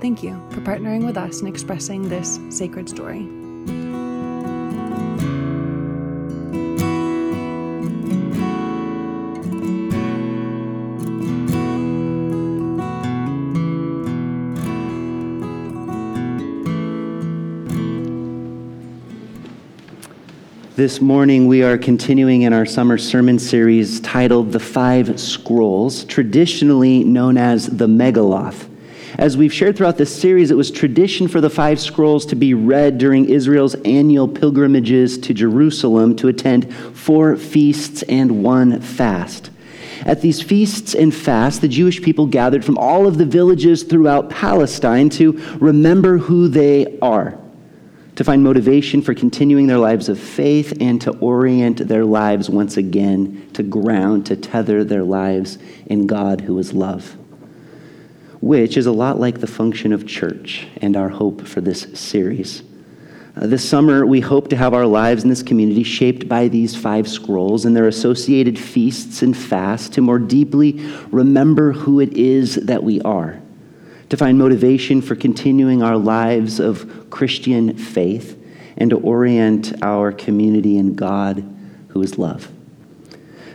Thank you for partnering with us in expressing this sacred story. This morning, we are continuing in our summer sermon series titled The Five Scrolls, traditionally known as the Megilloth. As we've shared throughout this series, it was tradition for the five scrolls to be read during Israel's annual pilgrimages to Jerusalem to attend four feasts and one fast. At these feasts and fasts, the Jewish people gathered from all of the villages throughout Palestine to remember who they are to find motivation for continuing their lives of faith and to orient their lives once again to ground, to tether their lives in God who is love. Which is a lot like the function of church and our hope for this series. Uh, this summer, we hope to have our lives in this community shaped by these five scrolls and their associated feasts and fasts to more deeply remember who it is that we are to find motivation for continuing our lives of Christian faith, and to orient our community in God who is love.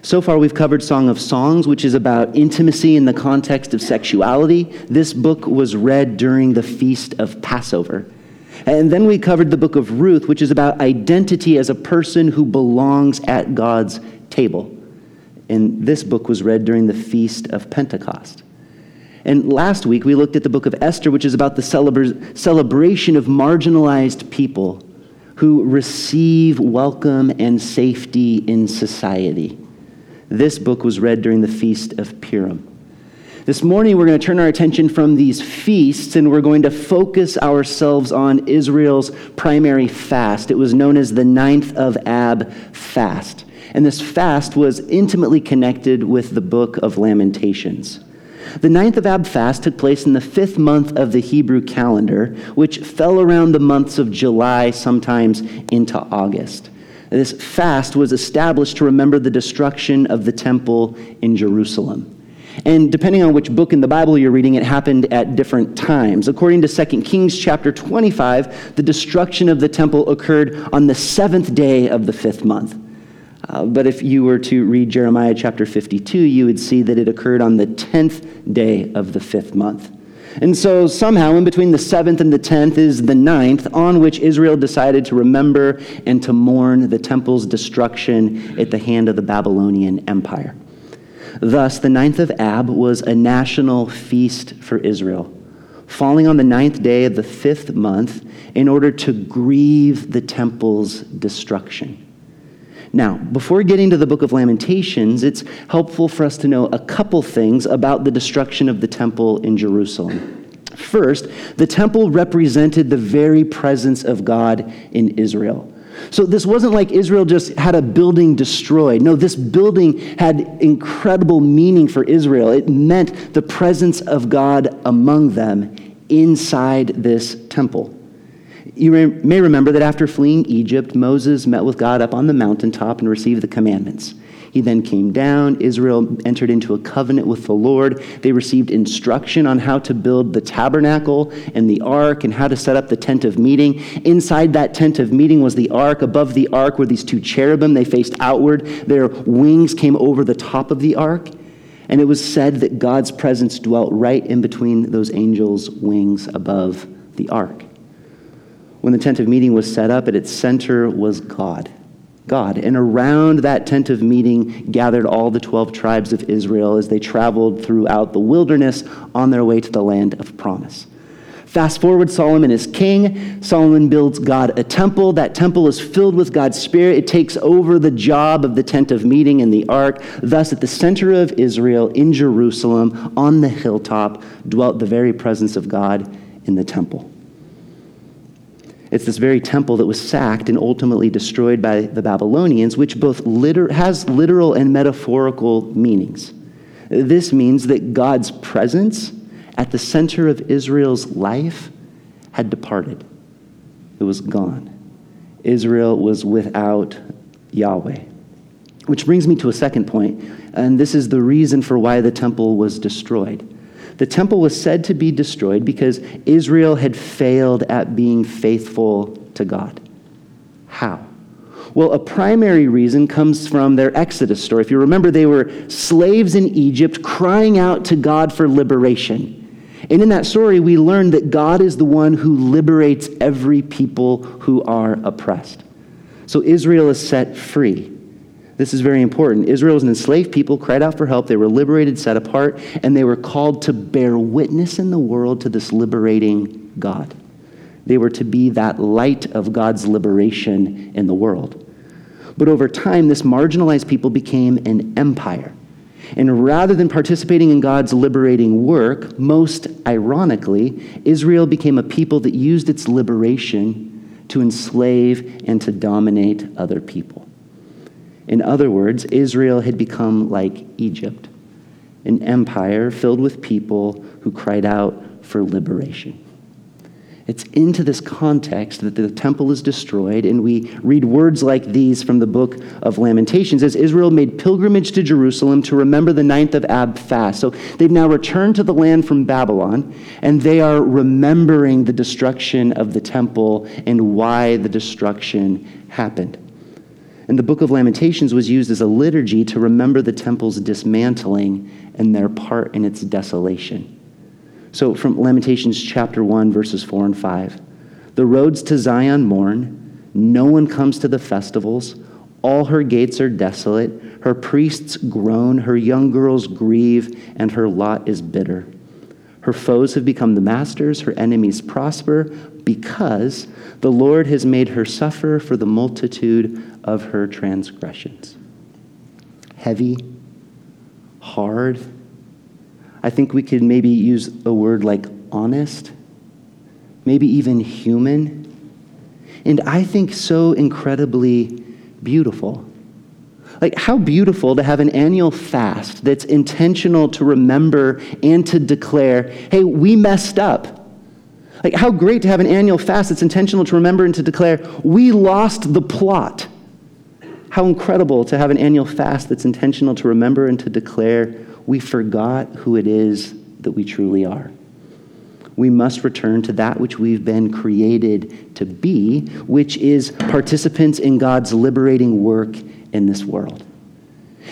So far, we've covered Song of Songs, which is about intimacy in the context of sexuality. This book was read during the feast of Passover. And then we covered the book of Ruth, which is about identity as a person who belongs at God's table. And this book was read during the feast of Pentecost. And last week we looked at the book of Esther, which is about the celebra- celebration of marginalized people who receive welcome and safety in society. This book was read during the Feast of Purim. This morning, we're going to turn our attention from these feasts and we're going to focus ourselves on Israel's primary fast. It was known as the Ninth of Ab fast. And this fast was intimately connected with the book of Lamentations. The ninth of Ab fast took place in the fifth month of the Hebrew calendar, which fell around the months of July, sometimes into August. This fast was established to remember the destruction of the temple in Jerusalem. And depending on which book in the Bible you're reading, it happened at different times. According to 2 Kings chapter 25, the destruction of the temple occurred on the seventh day of the fifth month. Uh, but if you were to read Jeremiah chapter 52, you would see that it occurred on the 10th day of the fifth month. And so, somehow, in between the seventh and the tenth is the ninth, on which Israel decided to remember and to mourn the temple's destruction at the hand of the Babylonian Empire. Thus, the ninth of Ab was a national feast for Israel, falling on the ninth day of the fifth month in order to grieve the temple's destruction. Now, before getting to the book of Lamentations, it's helpful for us to know a couple things about the destruction of the temple in Jerusalem. First, the temple represented the very presence of God in Israel. So this wasn't like Israel just had a building destroyed. No, this building had incredible meaning for Israel. It meant the presence of God among them inside this temple. You may remember that after fleeing Egypt, Moses met with God up on the mountaintop and received the commandments. He then came down. Israel entered into a covenant with the Lord. They received instruction on how to build the tabernacle and the ark and how to set up the tent of meeting. Inside that tent of meeting was the ark. Above the ark were these two cherubim. They faced outward. Their wings came over the top of the ark. And it was said that God's presence dwelt right in between those angels' wings above the ark. When the tent of meeting was set up, at its center was God. God. And around that tent of meeting gathered all the 12 tribes of Israel as they traveled throughout the wilderness on their way to the land of promise. Fast forward, Solomon is king. Solomon builds God a temple. That temple is filled with God's Spirit. It takes over the job of the tent of meeting and the ark. Thus, at the center of Israel, in Jerusalem, on the hilltop, dwelt the very presence of God in the temple. It's this very temple that was sacked and ultimately destroyed by the Babylonians, which both liter- has literal and metaphorical meanings. This means that God's presence at the center of Israel's life had departed, it was gone. Israel was without Yahweh. Which brings me to a second point, and this is the reason for why the temple was destroyed. The temple was said to be destroyed because Israel had failed at being faithful to God. How? Well, a primary reason comes from their Exodus story. If you remember, they were slaves in Egypt crying out to God for liberation. And in that story, we learn that God is the one who liberates every people who are oppressed. So Israel is set free. This is very important. Israel was an enslaved people, cried out for help. They were liberated, set apart, and they were called to bear witness in the world to this liberating God. They were to be that light of God's liberation in the world. But over time, this marginalized people became an empire. And rather than participating in God's liberating work, most ironically, Israel became a people that used its liberation to enslave and to dominate other people. In other words, Israel had become like Egypt, an empire filled with people who cried out for liberation. It's into this context that the temple is destroyed, and we read words like these from the book of Lamentations as Israel made pilgrimage to Jerusalem to remember the ninth of Ab fast. So they've now returned to the land from Babylon, and they are remembering the destruction of the temple and why the destruction happened. And the book of Lamentations was used as a liturgy to remember the temple's dismantling and their part in its desolation. So, from Lamentations chapter 1, verses 4 and 5 The roads to Zion mourn, no one comes to the festivals. All her gates are desolate. Her priests groan, her young girls grieve, and her lot is bitter. Her foes have become the masters, her enemies prosper, because the Lord has made her suffer for the multitude of her transgressions. Heavy, hard, I think we could maybe use a word like honest, maybe even human, and I think so incredibly beautiful. Like, how beautiful to have an annual fast that's intentional to remember and to declare, hey, we messed up. Like, how great to have an annual fast that's intentional to remember and to declare, we lost the plot. How incredible to have an annual fast that's intentional to remember and to declare, we forgot who it is that we truly are. We must return to that which we've been created to be, which is participants in God's liberating work in this world.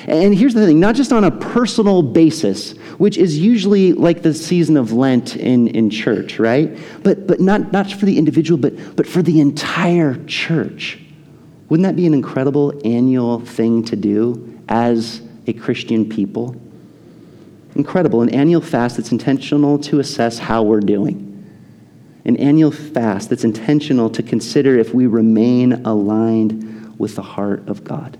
And here's the thing not just on a personal basis, which is usually like the season of Lent in, in church, right? But, but not, not for the individual, but, but for the entire church. Wouldn't that be an incredible annual thing to do as a Christian people? Incredible. An annual fast that's intentional to assess how we're doing. An annual fast that's intentional to consider if we remain aligned with the heart of God.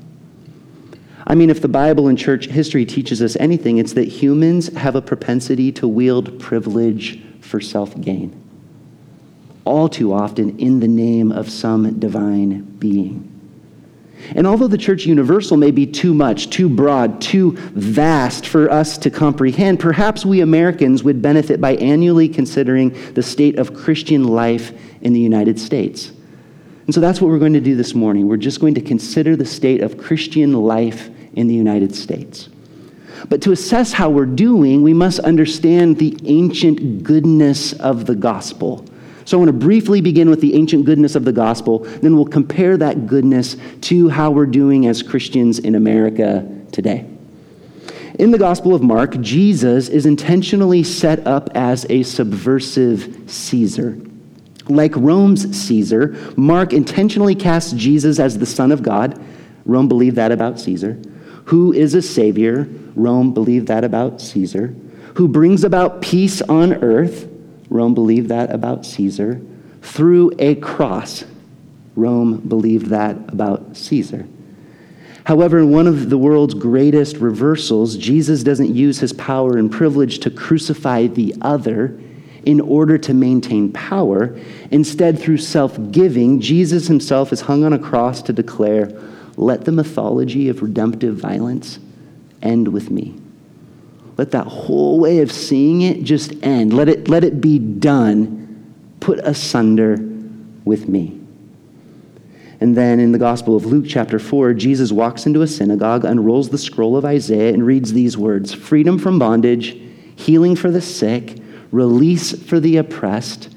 I mean, if the Bible and church history teaches us anything, it's that humans have a propensity to wield privilege for self gain, all too often in the name of some divine being. And although the church universal may be too much, too broad, too vast for us to comprehend, perhaps we Americans would benefit by annually considering the state of Christian life in the United States. And so that's what we're going to do this morning. We're just going to consider the state of Christian life in the United States. But to assess how we're doing, we must understand the ancient goodness of the gospel so I want to briefly begin with the ancient goodness of the gospel, then we'll compare that goodness to how we're doing as Christians in America today. In the Gospel of Mark, Jesus is intentionally set up as a subversive Caesar. Like Rome's Caesar, Mark intentionally casts Jesus as the Son of God. Rome believed that about Caesar. Who is a Savior? Rome believed that about Caesar. Who brings about peace on earth? Rome believed that about Caesar. Through a cross, Rome believed that about Caesar. However, in one of the world's greatest reversals, Jesus doesn't use his power and privilege to crucify the other. In order to maintain power. Instead, through self giving, Jesus himself is hung on a cross to declare, Let the mythology of redemptive violence end with me. Let that whole way of seeing it just end. Let it, let it be done, put asunder with me. And then in the Gospel of Luke, chapter 4, Jesus walks into a synagogue, unrolls the scroll of Isaiah, and reads these words Freedom from bondage, healing for the sick, release for the oppressed,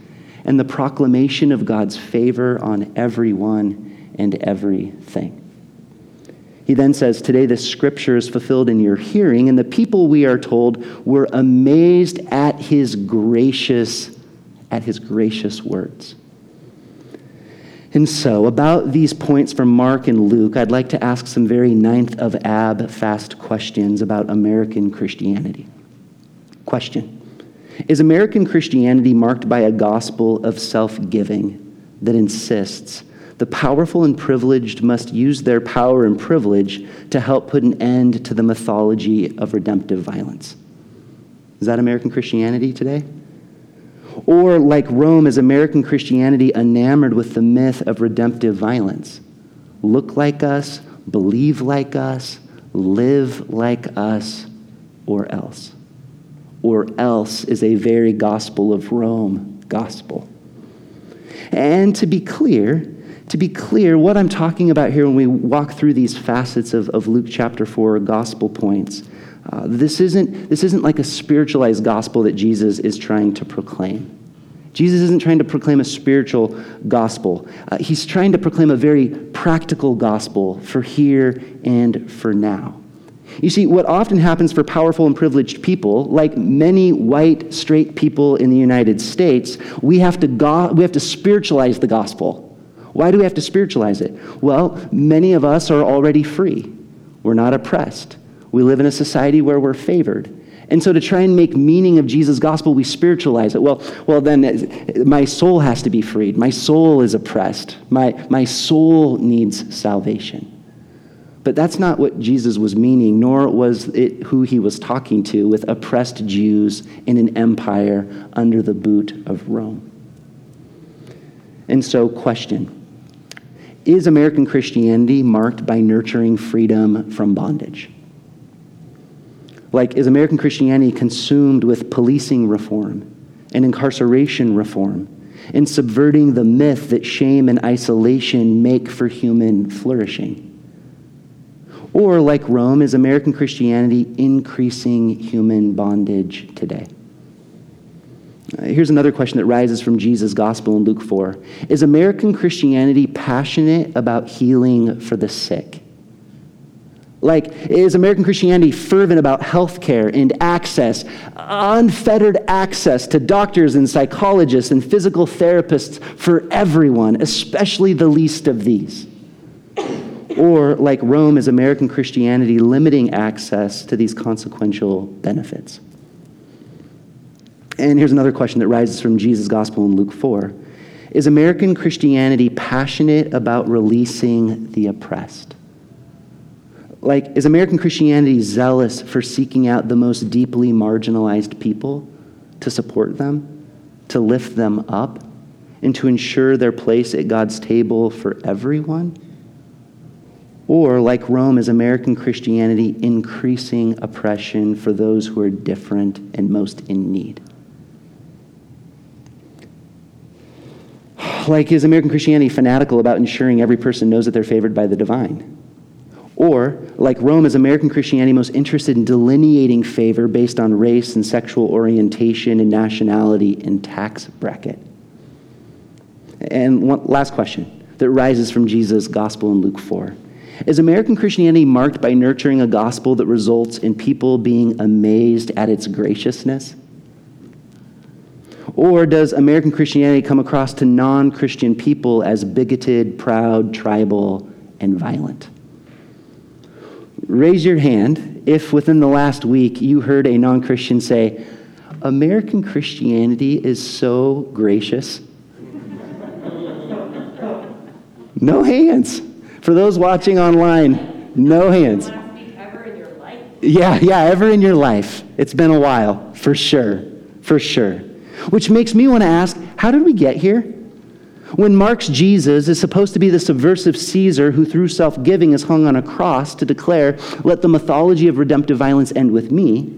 and the proclamation of God's favor on everyone and everything. He then says, Today this scripture is fulfilled in your hearing, and the people, we are told, were amazed at his gracious, at his gracious words. And so, about these points from Mark and Luke, I'd like to ask some very ninth of Ab fast questions about American Christianity. Question Is American Christianity marked by a gospel of self giving that insists the powerful and privileged must use their power and privilege to help put an end to the mythology of redemptive violence. Is that American Christianity today? Or, like Rome, is American Christianity enamored with the myth of redemptive violence? Look like us, believe like us, live like us, or else? Or else is a very gospel of Rome gospel. And to be clear, to be clear, what I'm talking about here when we walk through these facets of, of Luke chapter 4 gospel points, uh, this, isn't, this isn't like a spiritualized gospel that Jesus is trying to proclaim. Jesus isn't trying to proclaim a spiritual gospel. Uh, he's trying to proclaim a very practical gospel for here and for now. You see, what often happens for powerful and privileged people, like many white, straight people in the United States, we have to, go- we have to spiritualize the gospel. Why do we have to spiritualize it? Well, many of us are already free. We're not oppressed. We live in a society where we're favored. And so to try and make meaning of Jesus' gospel, we spiritualize it. Well, well then uh, my soul has to be freed. My soul is oppressed. My, my soul needs salvation. But that's not what Jesus was meaning, nor was it who he was talking to with oppressed Jews in an empire under the boot of Rome. And so, question is American Christianity marked by nurturing freedom from bondage? Like, is American Christianity consumed with policing reform and incarceration reform and subverting the myth that shame and isolation make for human flourishing? Or, like Rome, is American Christianity increasing human bondage today? Uh, here's another question that rises from Jesus' gospel in Luke 4 Is American Christianity passionate about healing for the sick? Like, is American Christianity fervent about health care and access, unfettered access to doctors and psychologists and physical therapists for everyone, especially the least of these? Or, like Rome, is American Christianity limiting access to these consequential benefits? And here's another question that rises from Jesus' gospel in Luke 4 Is American Christianity passionate about releasing the oppressed? Like, is American Christianity zealous for seeking out the most deeply marginalized people to support them, to lift them up, and to ensure their place at God's table for everyone? Or, like Rome, is American Christianity increasing oppression for those who are different and most in need? Like, is American Christianity fanatical about ensuring every person knows that they're favored by the divine? Or, like Rome, is American Christianity most interested in delineating favor based on race and sexual orientation and nationality and tax bracket? And one last question that rises from Jesus' gospel in Luke 4. Is American Christianity marked by nurturing a gospel that results in people being amazed at its graciousness? Or does American Christianity come across to non Christian people as bigoted, proud, tribal, and violent? Raise your hand if within the last week you heard a non Christian say, American Christianity is so gracious. no hands. For those watching online, no hands. Yeah, yeah, ever in your life. It's been a while, for sure, for sure. Which makes me want to ask how did we get here? When Mark's Jesus is supposed to be the subversive Caesar who, through self giving, is hung on a cross to declare, let the mythology of redemptive violence end with me,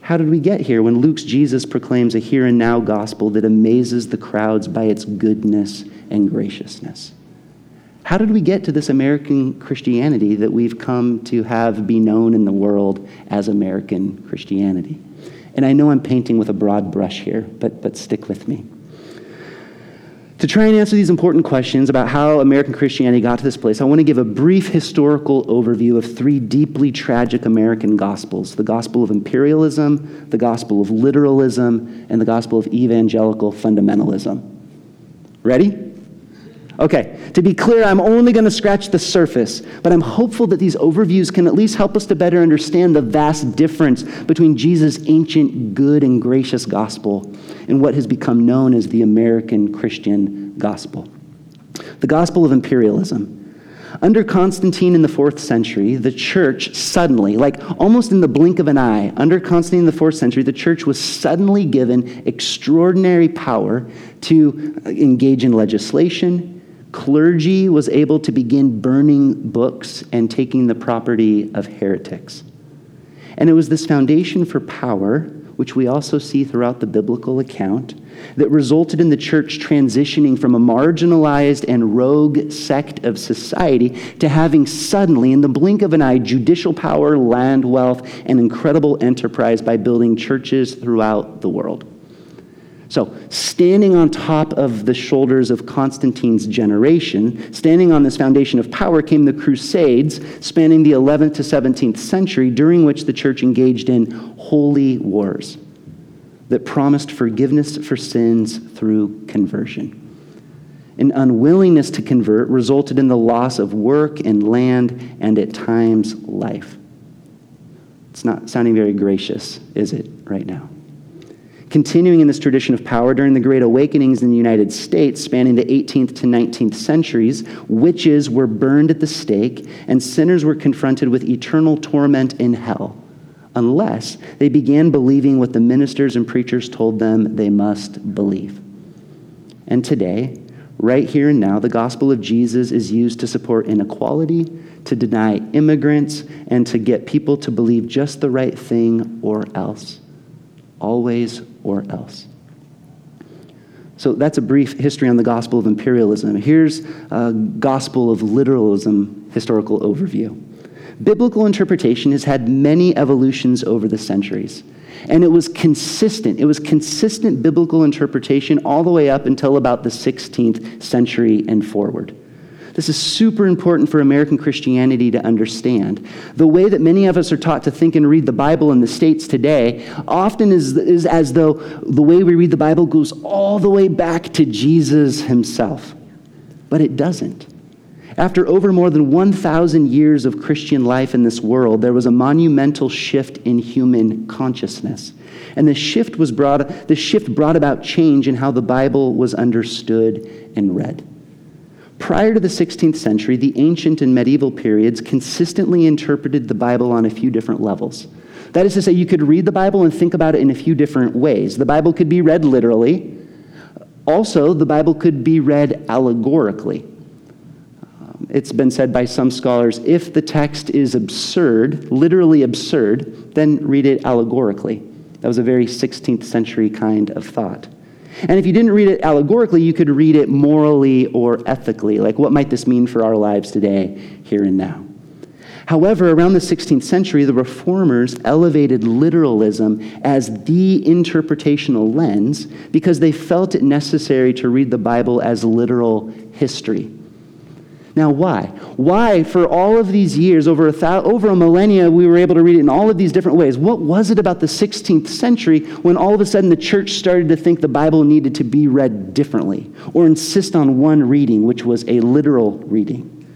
how did we get here when Luke's Jesus proclaims a here and now gospel that amazes the crowds by its goodness and graciousness? How did we get to this American Christianity that we've come to have be known in the world as American Christianity? And I know I'm painting with a broad brush here, but, but stick with me. To try and answer these important questions about how American Christianity got to this place, I want to give a brief historical overview of three deeply tragic American gospels the gospel of imperialism, the gospel of literalism, and the gospel of evangelical fundamentalism. Ready? Okay, to be clear, I'm only going to scratch the surface, but I'm hopeful that these overviews can at least help us to better understand the vast difference between Jesus' ancient, good, and gracious gospel and what has become known as the American Christian gospel. The gospel of imperialism. Under Constantine in the fourth century, the church suddenly, like almost in the blink of an eye, under Constantine in the fourth century, the church was suddenly given extraordinary power to engage in legislation, clergy was able to begin burning books and taking the property of heretics. And it was this foundation for power, which we also see throughout the biblical account, that resulted in the church transitioning from a marginalized and rogue sect of society to having suddenly, in the blink of an eye, judicial power, land wealth, and incredible enterprise by building churches throughout the world. So, standing on top of the shoulders of Constantine's generation, standing on this foundation of power, came the Crusades, spanning the 11th to 17th century, during which the church engaged in holy wars that promised forgiveness for sins through conversion. An unwillingness to convert resulted in the loss of work and land and at times life. It's not sounding very gracious, is it, right now? Continuing in this tradition of power during the Great Awakenings in the United States, spanning the 18th to 19th centuries, witches were burned at the stake and sinners were confronted with eternal torment in hell unless they began believing what the ministers and preachers told them they must believe. And today, right here and now, the gospel of Jesus is used to support inequality, to deny immigrants, and to get people to believe just the right thing or else. Always or else. So that's a brief history on the gospel of imperialism. Here's a gospel of literalism historical overview. Biblical interpretation has had many evolutions over the centuries. And it was consistent. It was consistent biblical interpretation all the way up until about the 16th century and forward. This is super important for American Christianity to understand. The way that many of us are taught to think and read the Bible in the States today often is, is as though the way we read the Bible goes all the way back to Jesus himself. But it doesn't. After over more than 1,000 years of Christian life in this world, there was a monumental shift in human consciousness. And the shift, was brought, the shift brought about change in how the Bible was understood and read. Prior to the 16th century, the ancient and medieval periods consistently interpreted the Bible on a few different levels. That is to say, you could read the Bible and think about it in a few different ways. The Bible could be read literally. Also, the Bible could be read allegorically. Um, it's been said by some scholars if the text is absurd, literally absurd, then read it allegorically. That was a very 16th century kind of thought. And if you didn't read it allegorically, you could read it morally or ethically. Like, what might this mean for our lives today, here and now? However, around the 16th century, the reformers elevated literalism as the interpretational lens because they felt it necessary to read the Bible as literal history. Now, why? Why, for all of these years, over a, thou- over a millennia, we were able to read it in all of these different ways? What was it about the 16th century when all of a sudden the church started to think the Bible needed to be read differently or insist on one reading, which was a literal reading?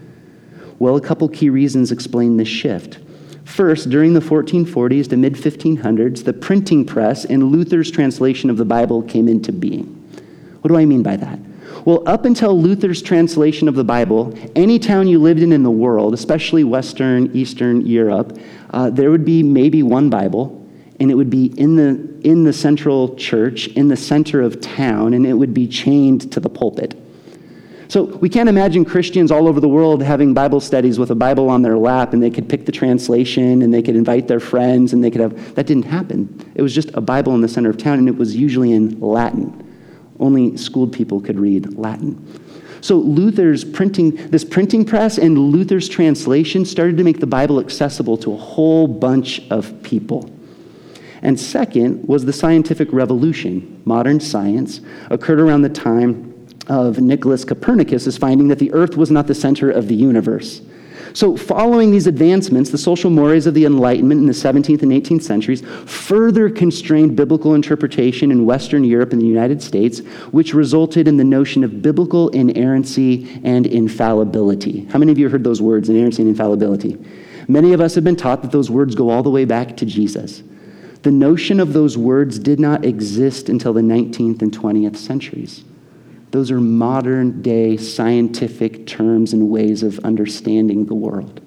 Well, a couple key reasons explain this shift. First, during the 1440s to mid 1500s, the printing press and Luther's translation of the Bible came into being. What do I mean by that? Well, up until Luther's translation of the Bible, any town you lived in in the world, especially Western, Eastern Europe, uh, there would be maybe one Bible, and it would be in the, in the central church, in the center of town, and it would be chained to the pulpit. So we can't imagine Christians all over the world having Bible studies with a Bible on their lap and they could pick the translation and they could invite their friends and they could have. That didn't happen. It was just a Bible in the center of town and it was usually in Latin. Only schooled people could read Latin. So Luther's printing, this printing press and Luther's translation started to make the Bible accessible to a whole bunch of people. And second was the scientific revolution. Modern science occurred around the time of Nicholas Copernicus finding that the earth was not the center of the universe. So, following these advancements, the social mores of the Enlightenment in the 17th and 18th centuries further constrained biblical interpretation in Western Europe and the United States, which resulted in the notion of biblical inerrancy and infallibility. How many of you heard those words, inerrancy and infallibility? Many of us have been taught that those words go all the way back to Jesus. The notion of those words did not exist until the 19th and 20th centuries. Those are modern day scientific terms and ways of understanding the world.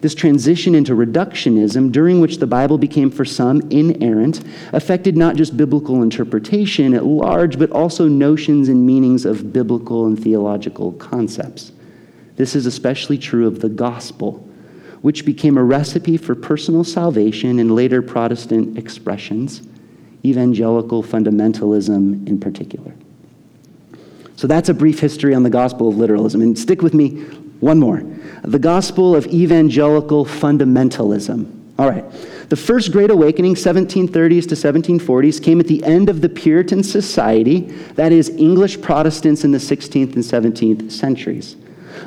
This transition into reductionism, during which the Bible became for some inerrant, affected not just biblical interpretation at large, but also notions and meanings of biblical and theological concepts. This is especially true of the gospel, which became a recipe for personal salvation in later Protestant expressions, evangelical fundamentalism in particular. So that's a brief history on the gospel of literalism. And stick with me one more the gospel of evangelical fundamentalism. All right. The first Great Awakening, 1730s to 1740s, came at the end of the Puritan Society, that is, English Protestants in the 16th and 17th centuries.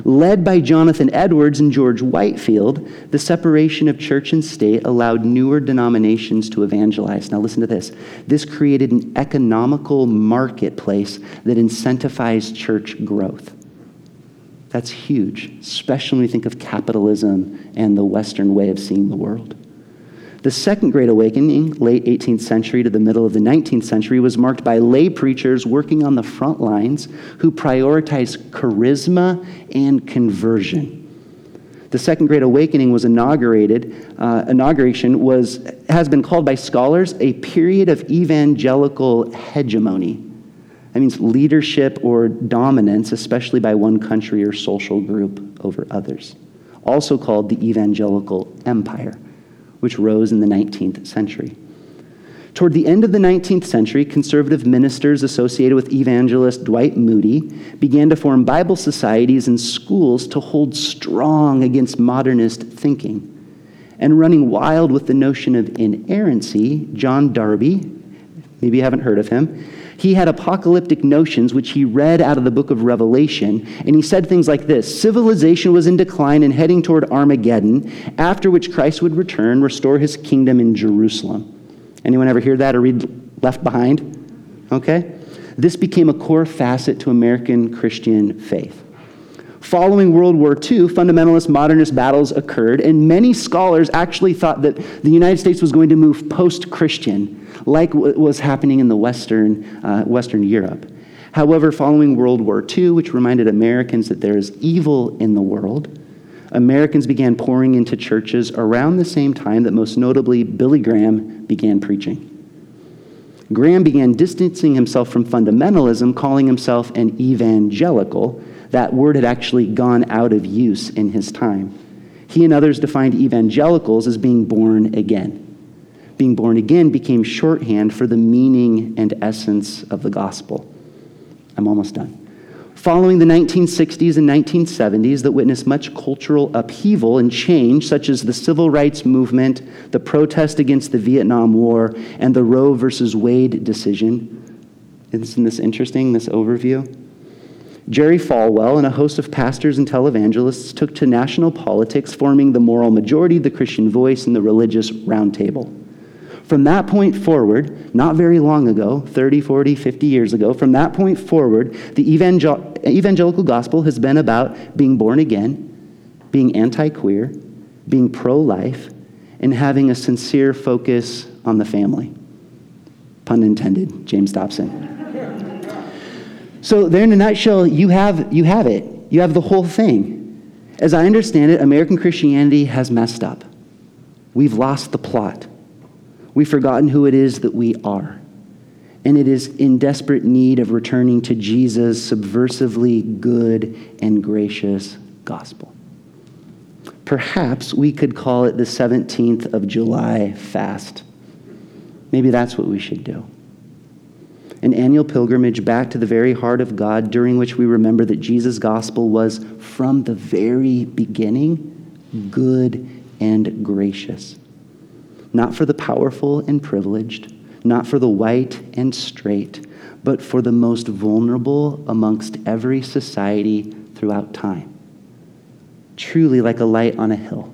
Led by Jonathan Edwards and George Whitefield, the separation of church and state allowed newer denominations to evangelize. Now, listen to this. This created an economical marketplace that incentivized church growth. That's huge, especially when we think of capitalism and the Western way of seeing the world. The Second Great Awakening, late 18th century to the middle of the 19th century, was marked by lay preachers working on the front lines who prioritized charisma and conversion. The Second Great Awakening was inaugurated, uh, inauguration was, has been called by scholars a period of evangelical hegemony. That means leadership or dominance, especially by one country or social group over others. Also called the evangelical empire which rose in the 19th century. Toward the end of the 19th century, conservative ministers associated with evangelist Dwight Moody began to form Bible societies and schools to hold strong against modernist thinking. And running wild with the notion of inerrancy, John Darby, maybe you haven't heard of him, he had apocalyptic notions which he read out of the book of Revelation, and he said things like this Civilization was in decline and heading toward Armageddon, after which Christ would return, restore his kingdom in Jerusalem. Anyone ever hear that or read Left Behind? Okay? This became a core facet to American Christian faith. Following World War II, fundamentalist modernist battles occurred, and many scholars actually thought that the United States was going to move post Christian like what was happening in the Western, uh, Western Europe. However, following World War II, which reminded Americans that there is evil in the world, Americans began pouring into churches around the same time that most notably Billy Graham began preaching. Graham began distancing himself from fundamentalism, calling himself an evangelical. That word had actually gone out of use in his time. He and others defined evangelicals as being born again being born again became shorthand for the meaning and essence of the gospel. I'm almost done. Following the 1960s and 1970s that witnessed much cultural upheaval and change, such as the civil rights movement, the protest against the Vietnam War, and the Roe versus Wade decision, isn't this interesting, this overview? Jerry Falwell and a host of pastors and televangelists took to national politics, forming the moral majority, the Christian voice, and the religious roundtable. From that point forward, not very long ago, 30, 40, 50 years ago, from that point forward, the evangel- evangelical gospel has been about being born again, being anti queer, being pro life, and having a sincere focus on the family. Pun intended, James Dobson. so, there in a nutshell, you have, you have it. You have the whole thing. As I understand it, American Christianity has messed up. We've lost the plot. We've forgotten who it is that we are. And it is in desperate need of returning to Jesus' subversively good and gracious gospel. Perhaps we could call it the 17th of July fast. Maybe that's what we should do. An annual pilgrimage back to the very heart of God, during which we remember that Jesus' gospel was, from the very beginning, good and gracious. Not for the powerful and privileged, not for the white and straight, but for the most vulnerable amongst every society throughout time. Truly like a light on a hill,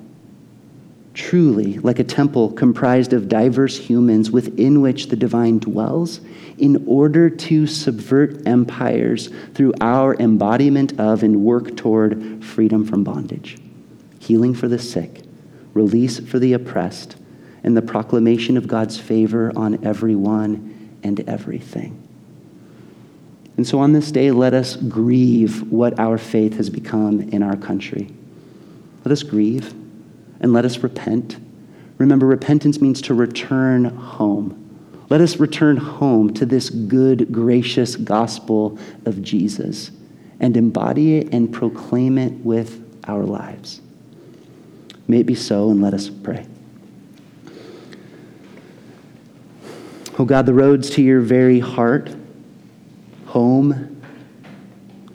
truly like a temple comprised of diverse humans within which the divine dwells, in order to subvert empires through our embodiment of and work toward freedom from bondage, healing for the sick, release for the oppressed, and the proclamation of God's favor on everyone and everything. And so on this day, let us grieve what our faith has become in our country. Let us grieve and let us repent. Remember, repentance means to return home. Let us return home to this good, gracious gospel of Jesus and embody it and proclaim it with our lives. May it be so, and let us pray. Oh God, the roads to your very heart, home,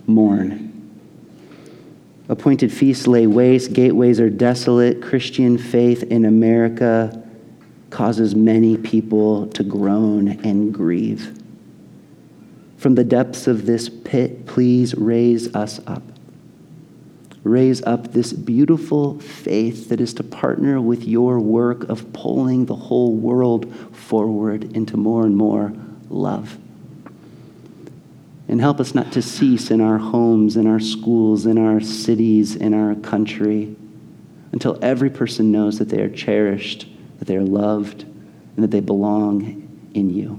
mourn. Appointed feasts lay waste, gateways are desolate. Christian faith in America causes many people to groan and grieve. From the depths of this pit, please raise us up. Raise up this beautiful faith that is to partner with your work of pulling the whole world forward into more and more love. And help us not to cease in our homes, in our schools, in our cities, in our country, until every person knows that they are cherished, that they are loved, and that they belong in you.